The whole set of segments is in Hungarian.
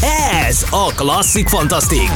Ez a Klasszik Fantasztik.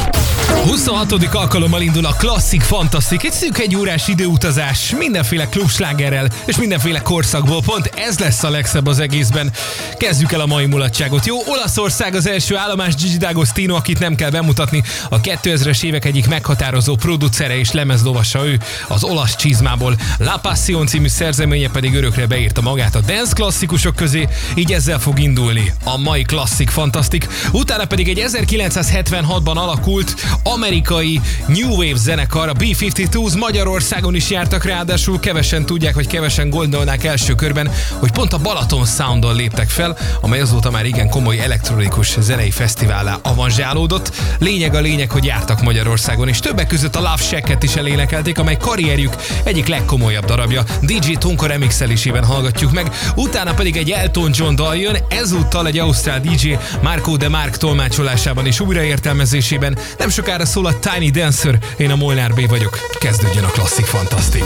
26. alkalommal indul a Klasszik Fantasztik, egy szűk egy órás időutazás, mindenféle klubslágerrel és mindenféle korszakból. Pont ez lesz a legszebb az egészben. Kezdjük el a mai mulatságot. Jó, Olaszország az első állomás Gigi D'Agostino, akit nem kell bemutatni. A 2000-es évek egyik meghatározó producere és lemezlovasa ő, az olasz csizmából. La Passion című szerzeménye pedig örökre beírta magát a dance klasszikusok közé, így ezzel fog indulni a mai Klasszik Fantasztik. Utána pedig egy 1976-ban alakult amerikai New Wave zenekar, a B-52s Magyarországon is jártak, ráadásul kevesen tudják, hogy kevesen gondolnák első körben, hogy pont a Balaton Soundon léptek fel, amely azóta már igen komoly elektronikus zenei fesztiválá avanzsálódott. Lényeg a lényeg, hogy jártak Magyarországon, és többek között a Love Shack-et is elénekelték, amely karrierjük egyik legkomolyabb darabja. DJ Tonka remixelésében hallgatjuk meg, utána pedig egy Elton John dal jön, ezúttal egy ausztrál DJ Marco de Mark tolmácsolásában és újraértelmezésében. Nem sokára szól a Tiny Dancer, én a Molnár B vagyok. Kezdődjön a Klasszik Fantasztik.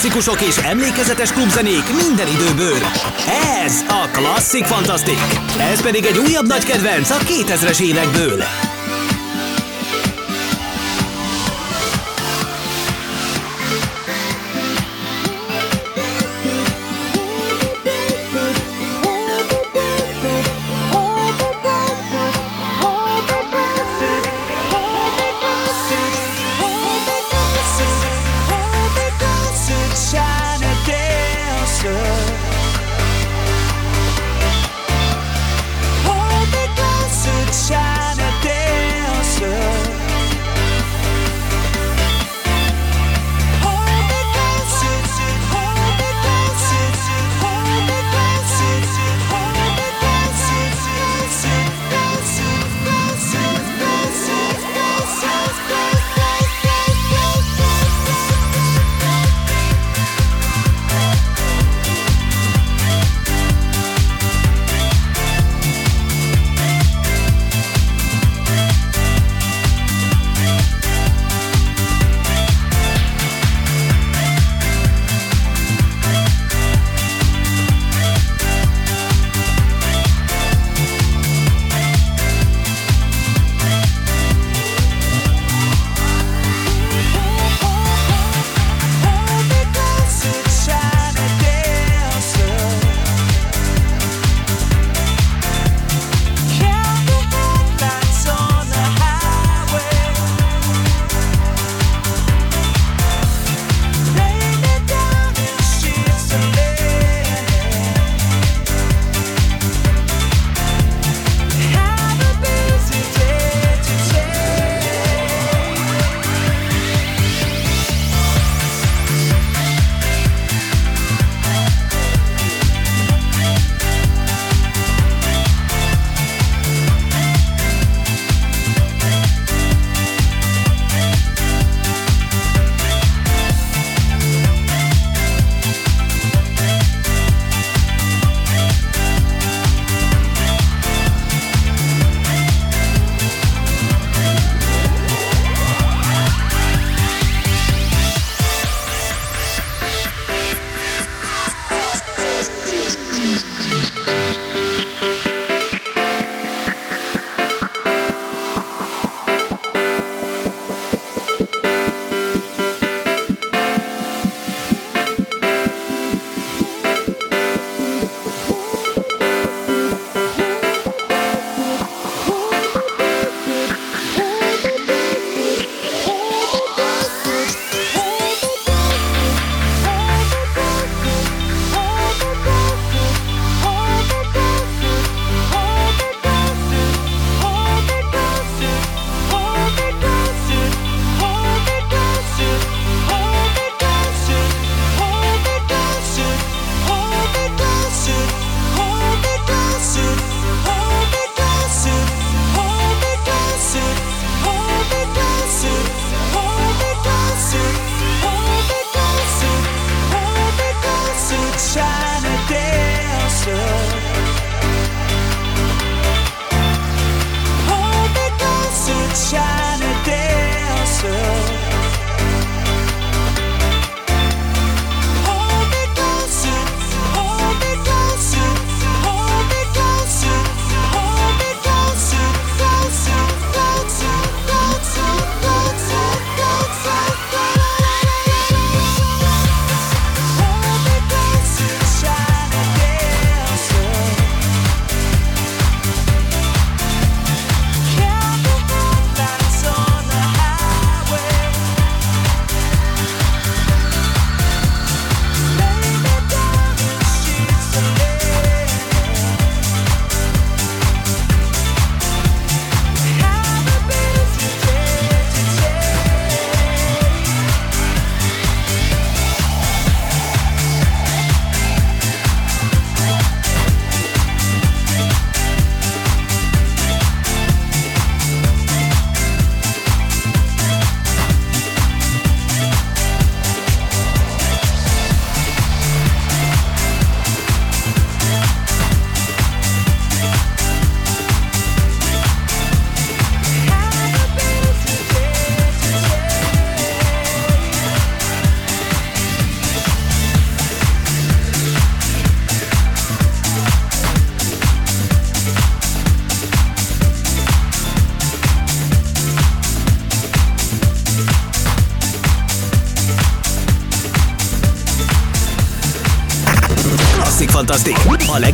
Klasszikusok és emlékezetes klubzenék minden időből. Ez a Klasszik Fantasztik! Ez pedig egy újabb nagy kedvenc a 2000-es évekből.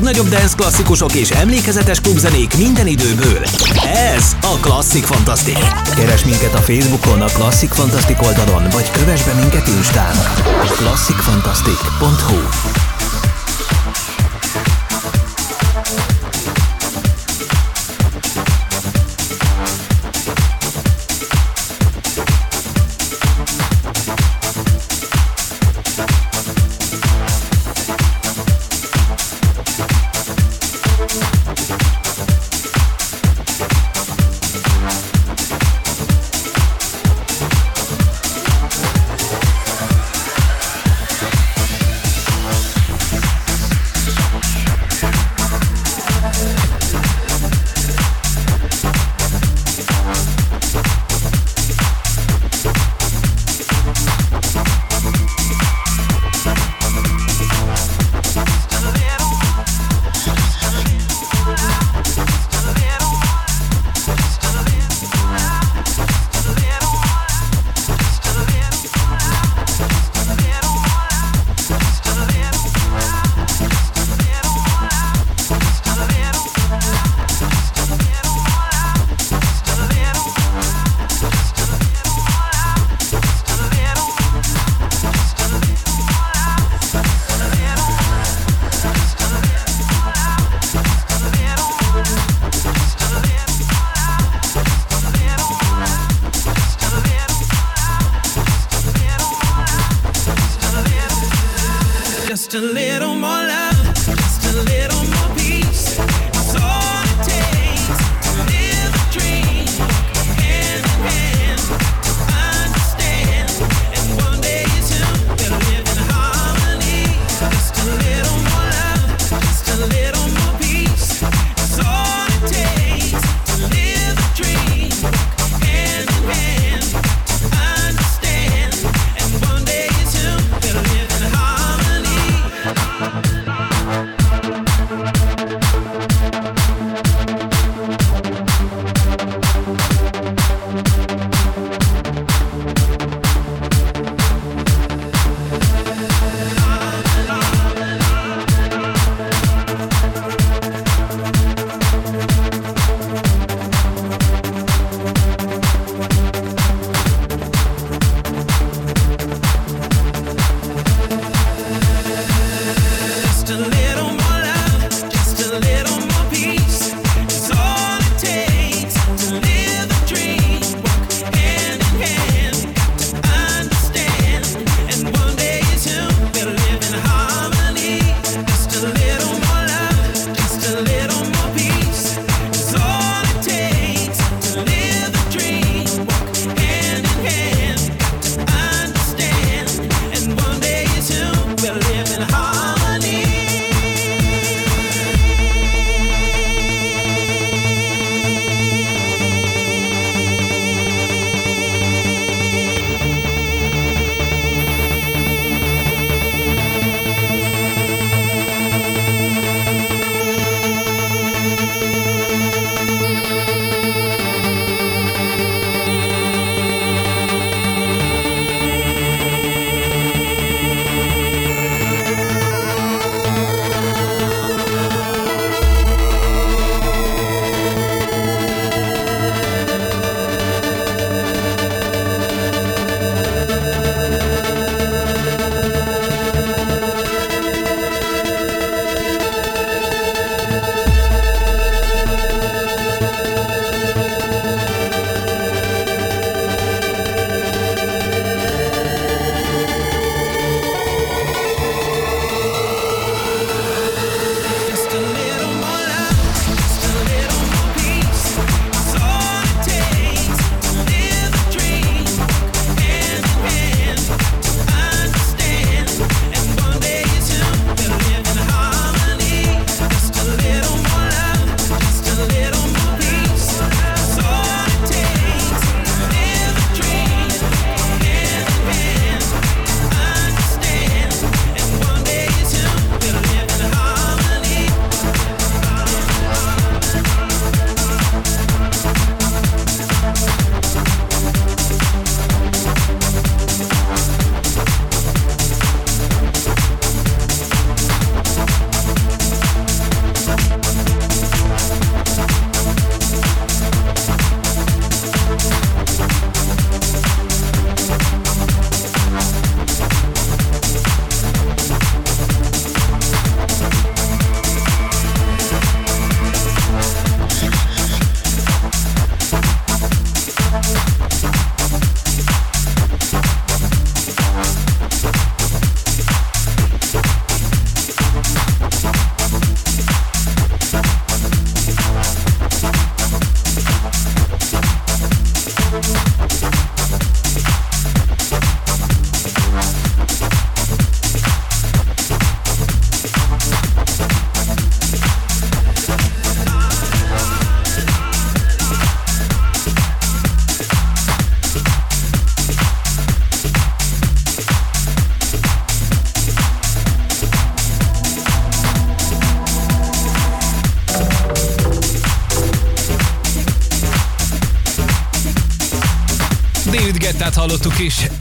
legnagyobb dance klasszikusok és emlékezetes klubzenék minden időből. Ez a Klasszik Fantasztik. Keres minket a Facebookon, a Klasszik Fantasztik oldalon, vagy kövess be minket Instán. klasszikfantasztik.hu a little more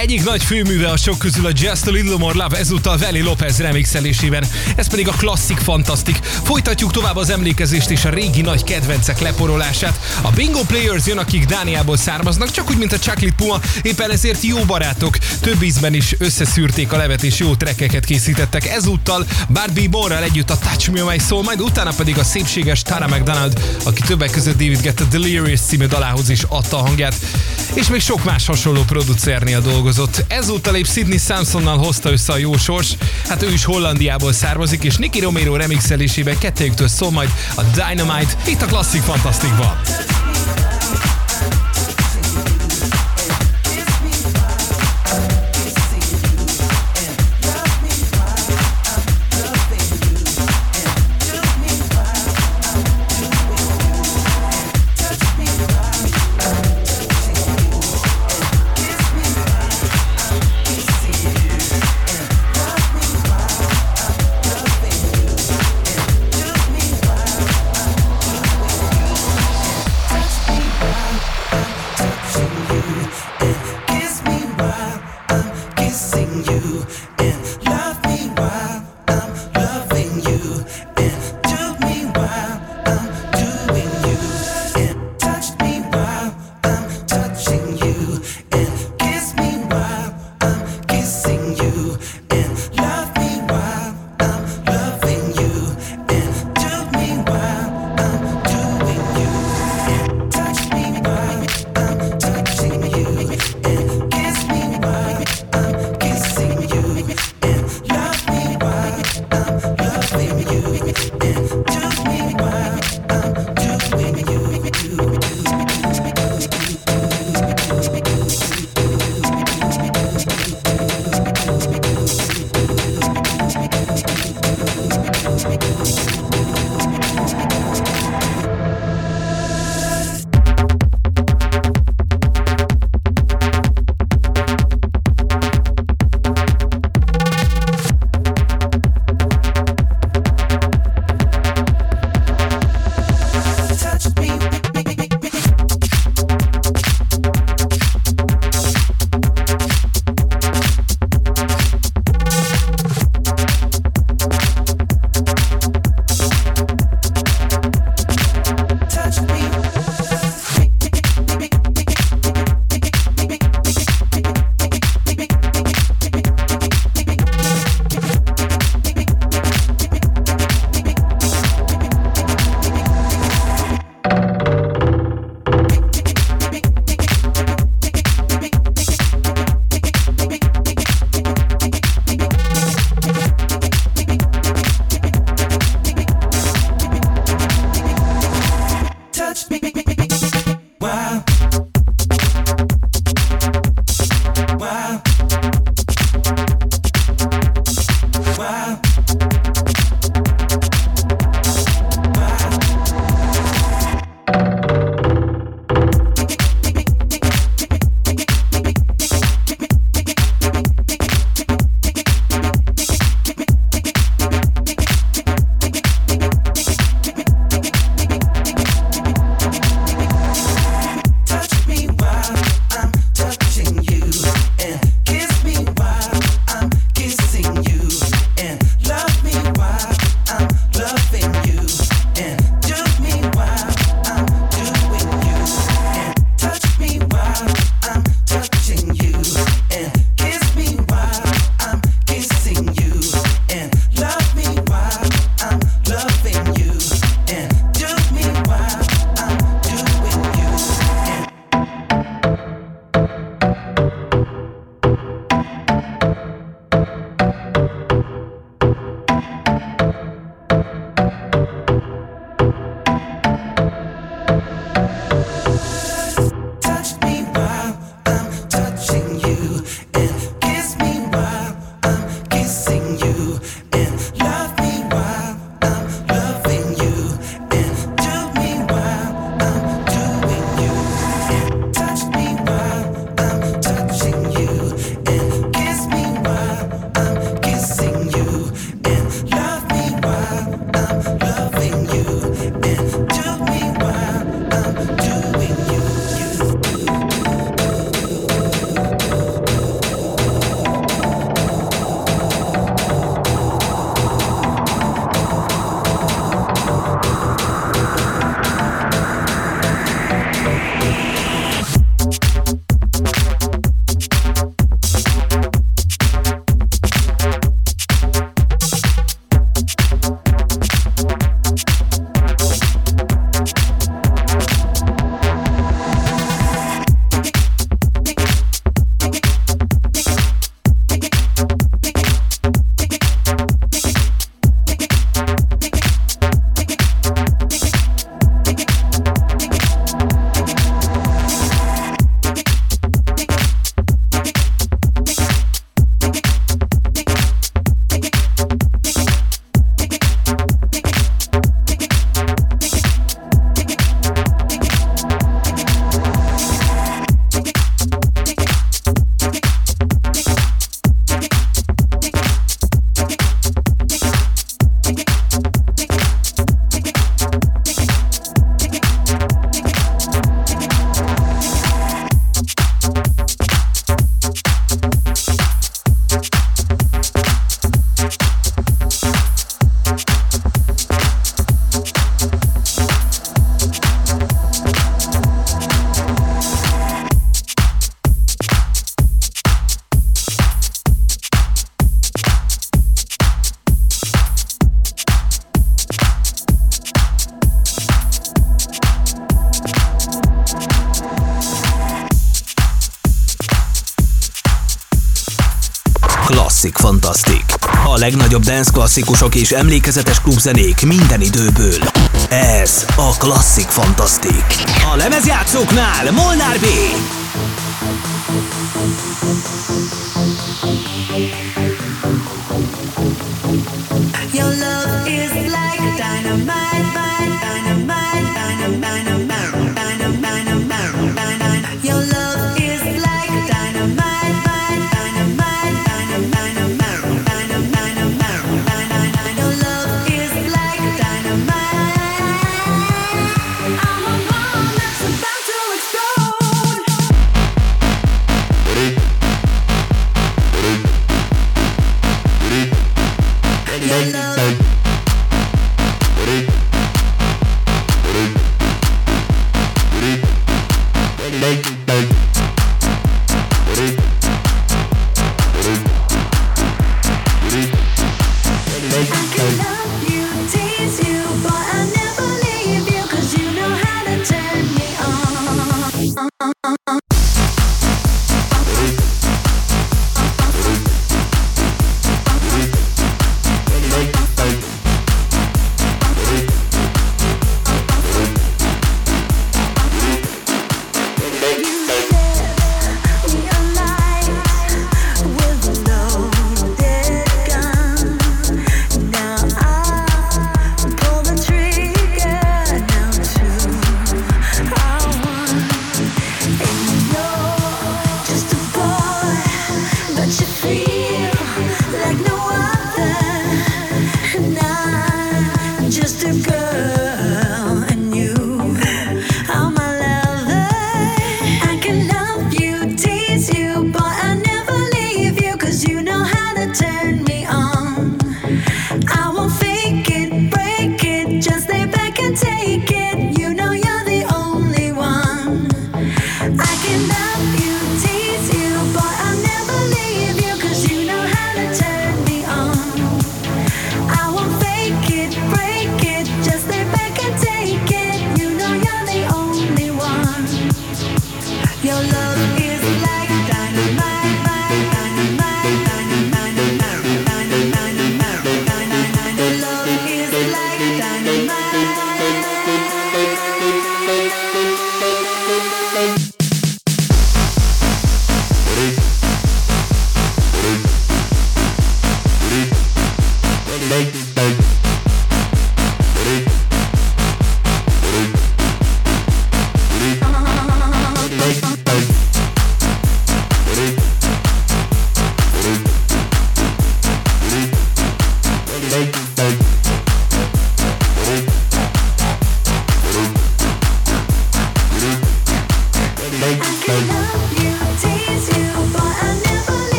Egyik nagy főműve a sok közül a Just a Little More Love, ezúttal Veli Lopez remixelésében. Ez pedig a klasszik fantasztik. Folytatjuk tovább az emlékezést és a régi nagy kedvencek leporolását. A Bingo Players jön, akik Dániából származnak, csak úgy, mint a Chocolate Puma, éppen ezért jó barátok. Több ízben is összeszűrték a levet és jó trekkeket készítettek. Ezúttal Barbie Borral együtt a Touch Me My Soul, majd utána pedig a szépséges Tara McDonald, aki többek között David Guetta Delirious című dalához is adta a hangját, és még sok más hasonló producernél dolgozott. Ezúttal épp Sidney Samsonnal hozta össze a jó sors, hát ő is Hollandiából származik, és Nicky Romero remixelésében kettőjüktől szól majd a Dynamite, itt a Klasszik Fantasztikban. I'm dance klasszikusok és emlékezetes klubzenék minden időből. Ez a Klasszik Fantasztik. A lemezjátszóknál Molnár B.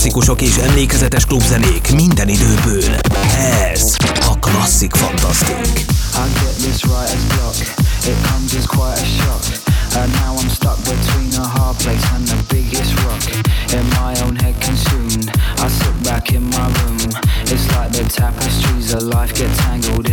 klasszikusok és emlékezetes klubzenék minden időből. Ez a Klasszik Fantasztik. And now I'm stuck between a hard place and the biggest rock In my own head consumed I sit back in my room It's like the tapestries of life get tangled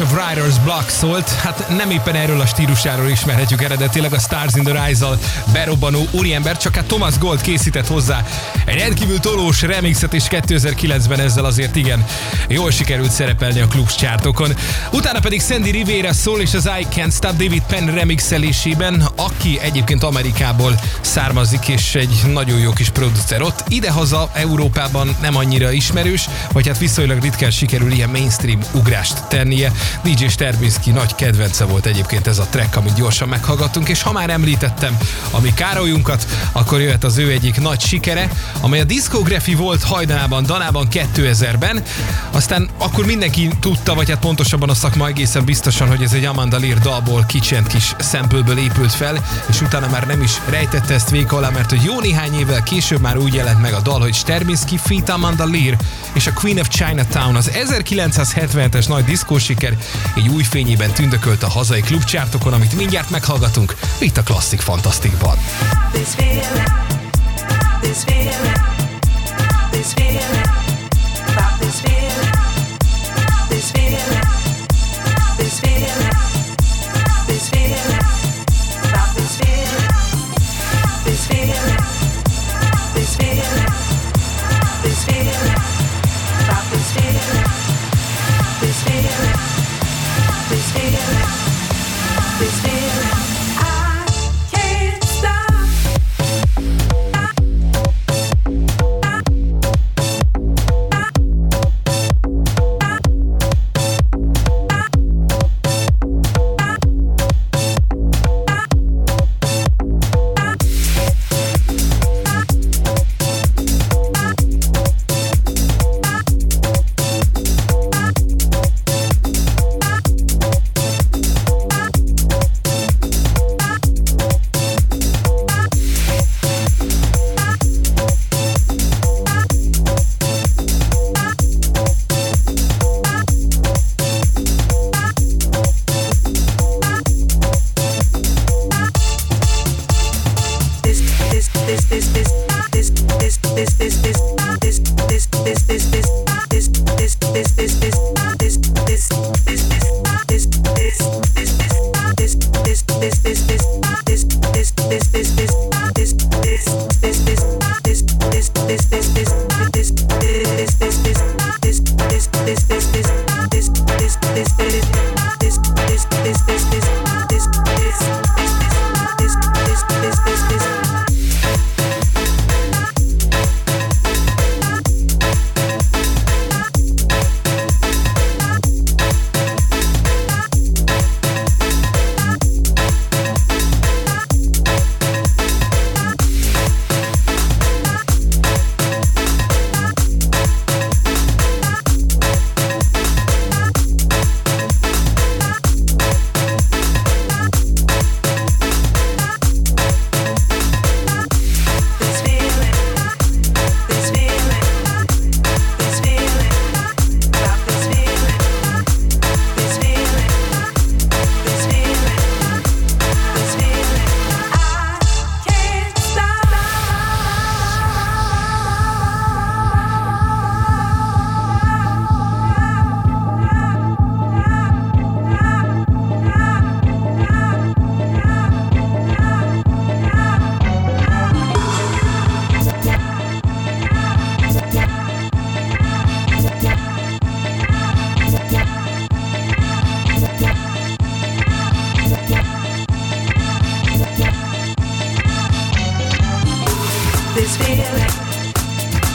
és a Writer's Block szólt, hát nem éppen erről a stílusáról ismerhetjük eredetileg a Stars in the Rise-al berobbanó úriember, csak hát Thomas Gold készített hozzá egy rendkívül tolós remixet, és 2009-ben ezzel azért igen jól sikerült szerepelni a klubs csártokon. Utána pedig Sandy Rivera szól és az I Can't Stop David Penn remixelésében, aki egyébként Amerikából származik, és egy nagyon jó kis producer ott. Idehaza Európában nem annyira ismerős, vagy hát viszonylag ritkán sikerül ilyen mainstream ugrást tennie. DJ Sterbinski nagy kedvence volt egyébként ez a track, amit gyorsan meghallgattunk, és ha már említettem a mi Károlyunkat, akkor jöhet az ő egyik nagy sikere, amely a Discography volt hajdanában, Danában 2000-ben, aztán akkor mindenki tudta, vagy hát pontosabban a szakma egészen biztosan, hogy ez egy Amanda Lear dalból kicsent kis szempőből épült fel, és utána már nem is rejtette ezt véka alá, mert hogy jó néhány évvel később már úgy jelent meg a dal, hogy Sterbinski feat Amanda Lear és a Queen of Chinatown az 1977-es nagy diszkós siker egy új fényében tündökölt a hazai klubcsártokon, amit mindjárt meghallgatunk itt a Klasszik Fantasztikban. This feeling, this feeling, this feeling,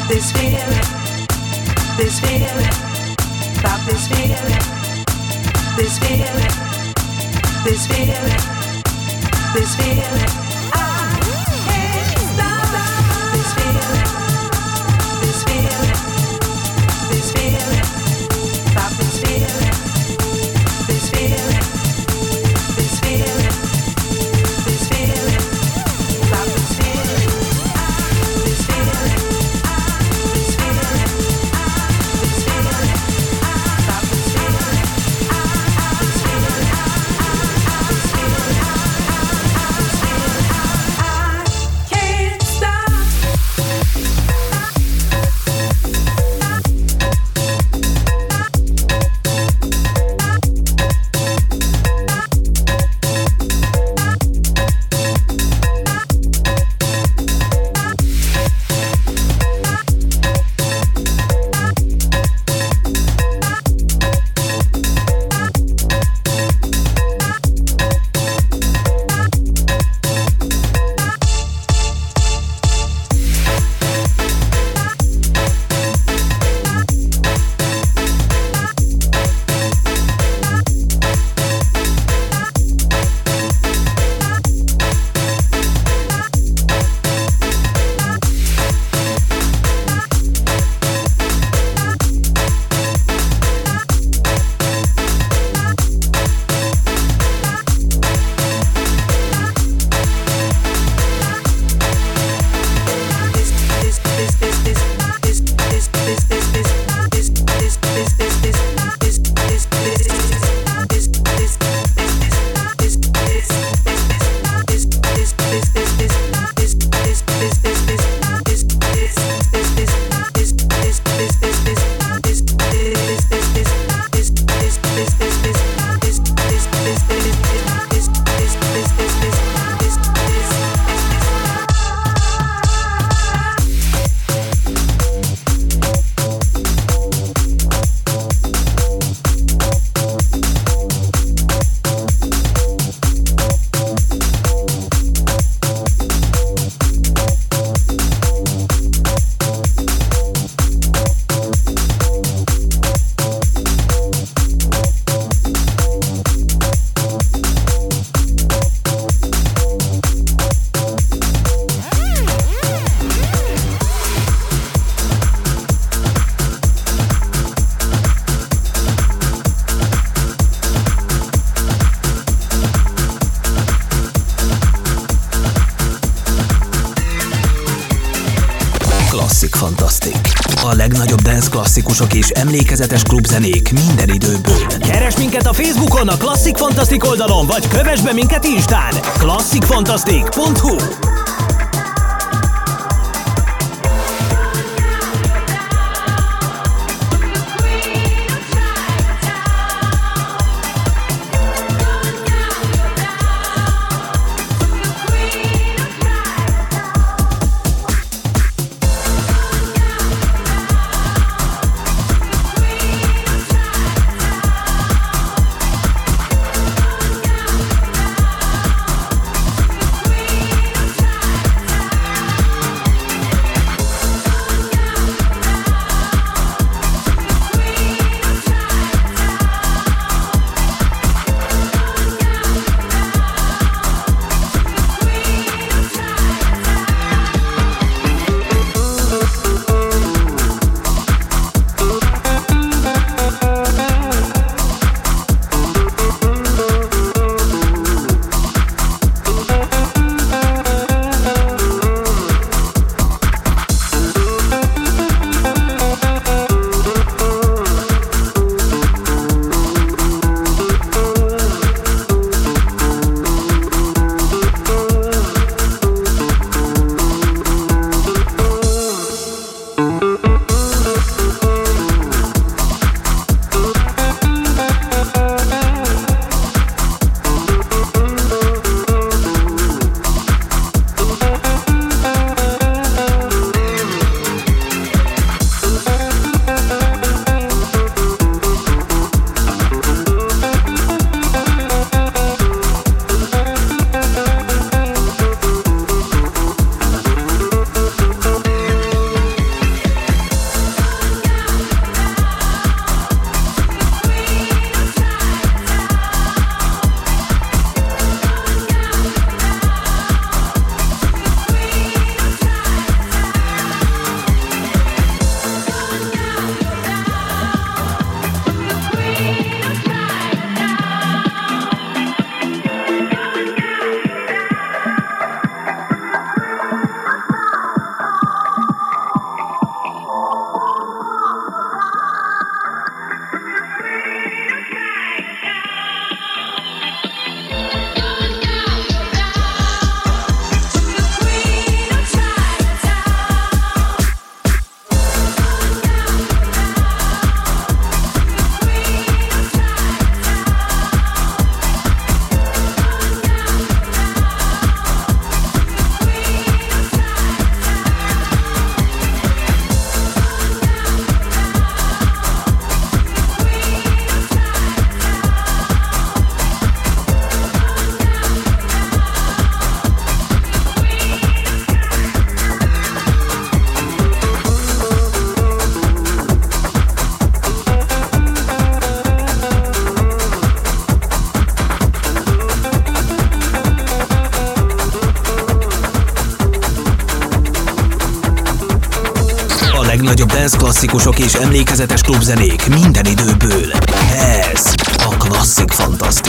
this feeling, this feeling, about this feeling, this feeling, this feeling, this feeling. Klasszikusok és emlékezetes klubzenék minden időből. Keres minket a Facebookon, a Klasszik Fantasztik oldalon, vagy kövess be minket Instán. klasszikfantasztik.hu klasszikusok és emlékezetes klubzenék minden időből. Ez a Klasszik Fantasztik.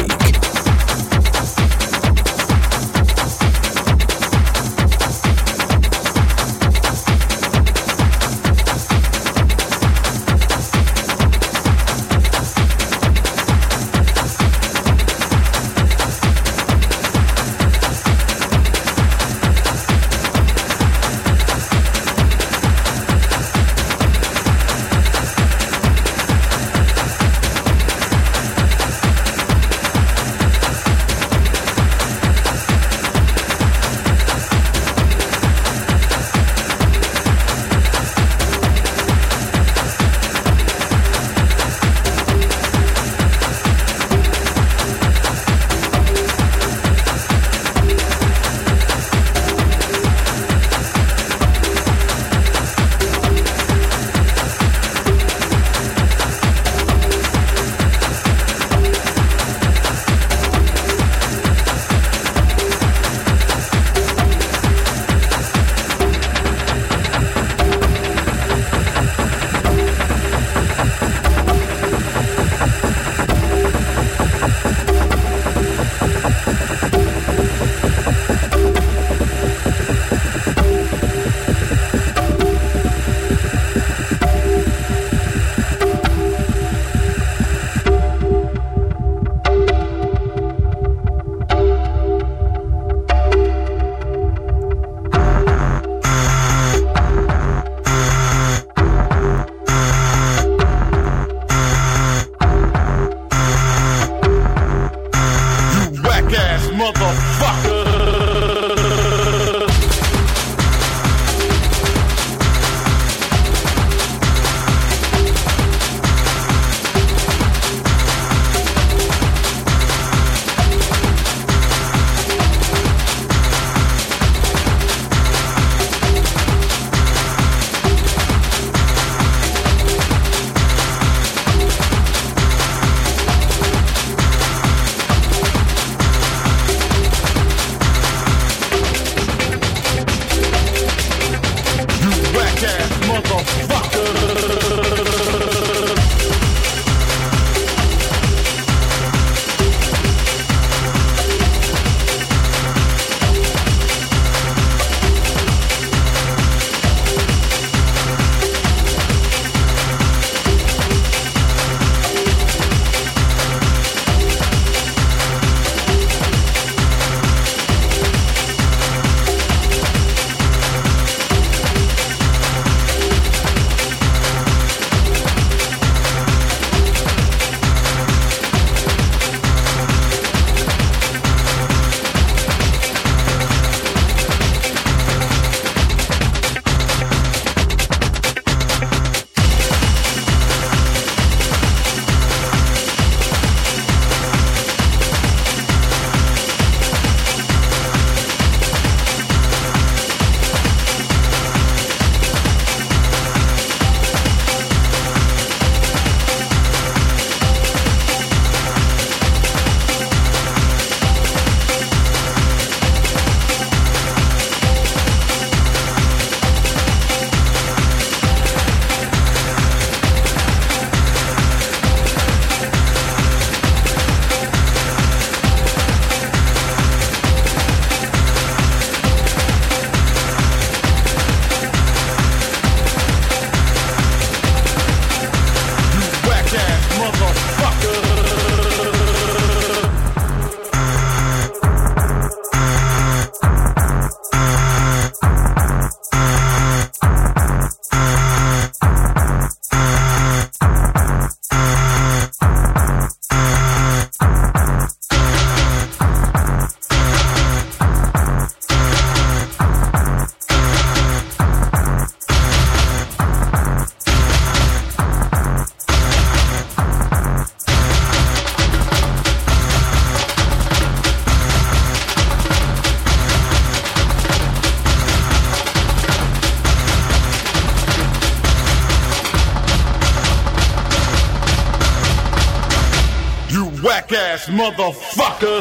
Ass motherfucker.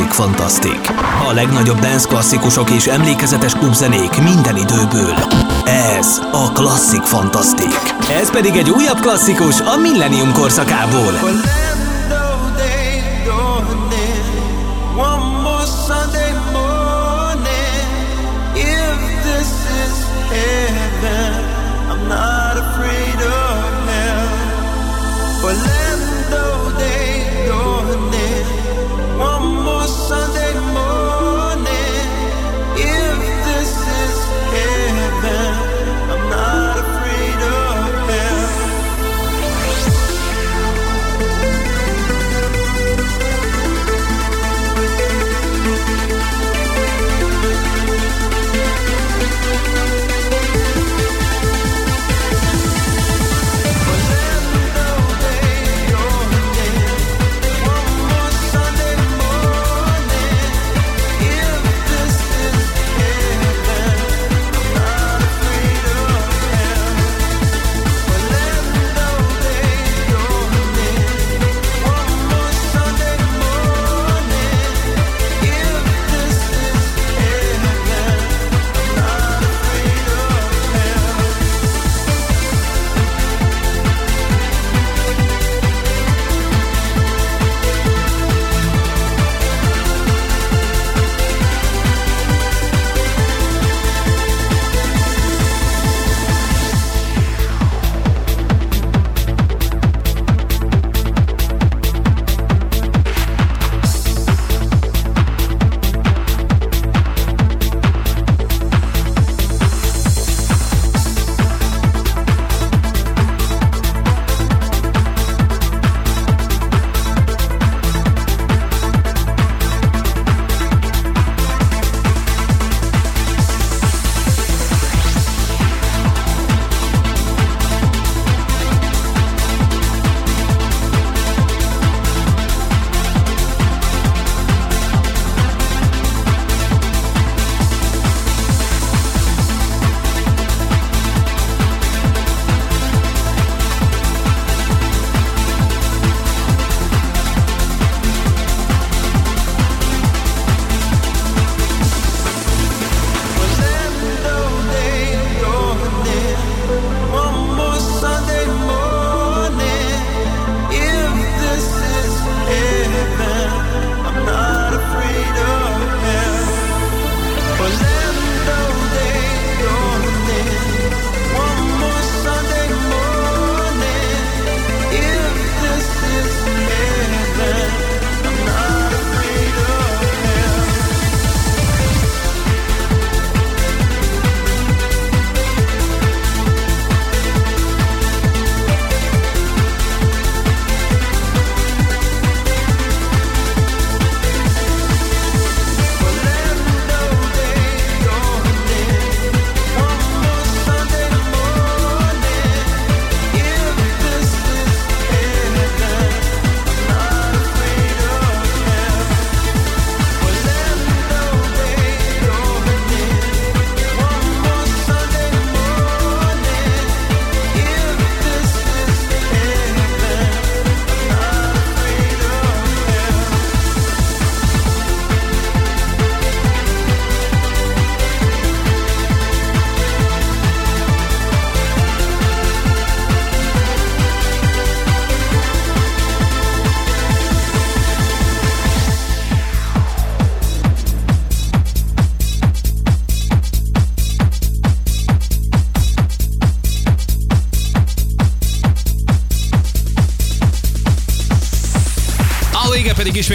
Klasszik Fantasztik. A legnagyobb dance klasszikusok és emlékezetes klubzenék minden időből. Ez a Klasszik Fantasztik. Ez pedig egy újabb klasszikus a Millennium korszakából. Orlando,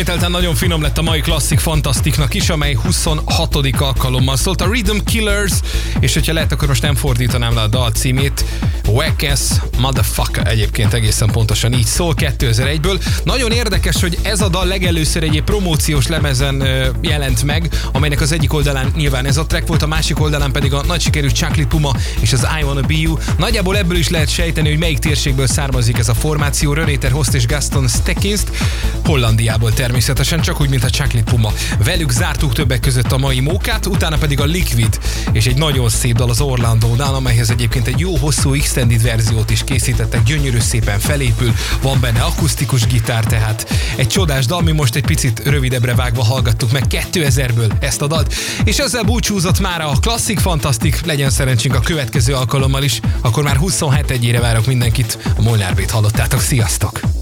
ismételten nagyon finom lett a mai klasszik fantasztiknak is, amely 26. alkalommal szólt a Rhythm Killers, és hogyha lehet, akkor most nem fordítanám le a dal címét. Wackass Motherfucker egyébként egészen pontosan így szól 2001-ből. Nagyon érdekes, hogy ez a dal legelőször egy promóciós lemezen jelent meg, amelynek az egyik oldalán nyilván ez a track volt, a másik oldalán pedig a nagy sikerű Chocolate Puma és az I Wanna Be You. Nagyjából ebből is lehet sejteni, hogy melyik térségből származik ez a formáció. René Host és Gaston Stekkinst, Hollandiából természetesen, csak úgy, mint a Chocolate Puma. Velük zártuk többek között a mai mókát, utána pedig a Liquid, és egy nagyon szép dal az Orlando Down, amelyhez egyébként egy jó hosszú extended verziót is készítettek, gyönyörű szépen felépül, van benne akusztikus gitár, tehát egy csodás dal, mi most egy picit rövidebbre vágva hallgattuk meg 2000-ből ezt a dalt, és ezzel búcsúzott már a klasszik fantasztik, legyen szerencsénk a következő alkalommal is, akkor már 27 egyére várok mindenkit, a Molnár Bét hallottátok, sziasztok!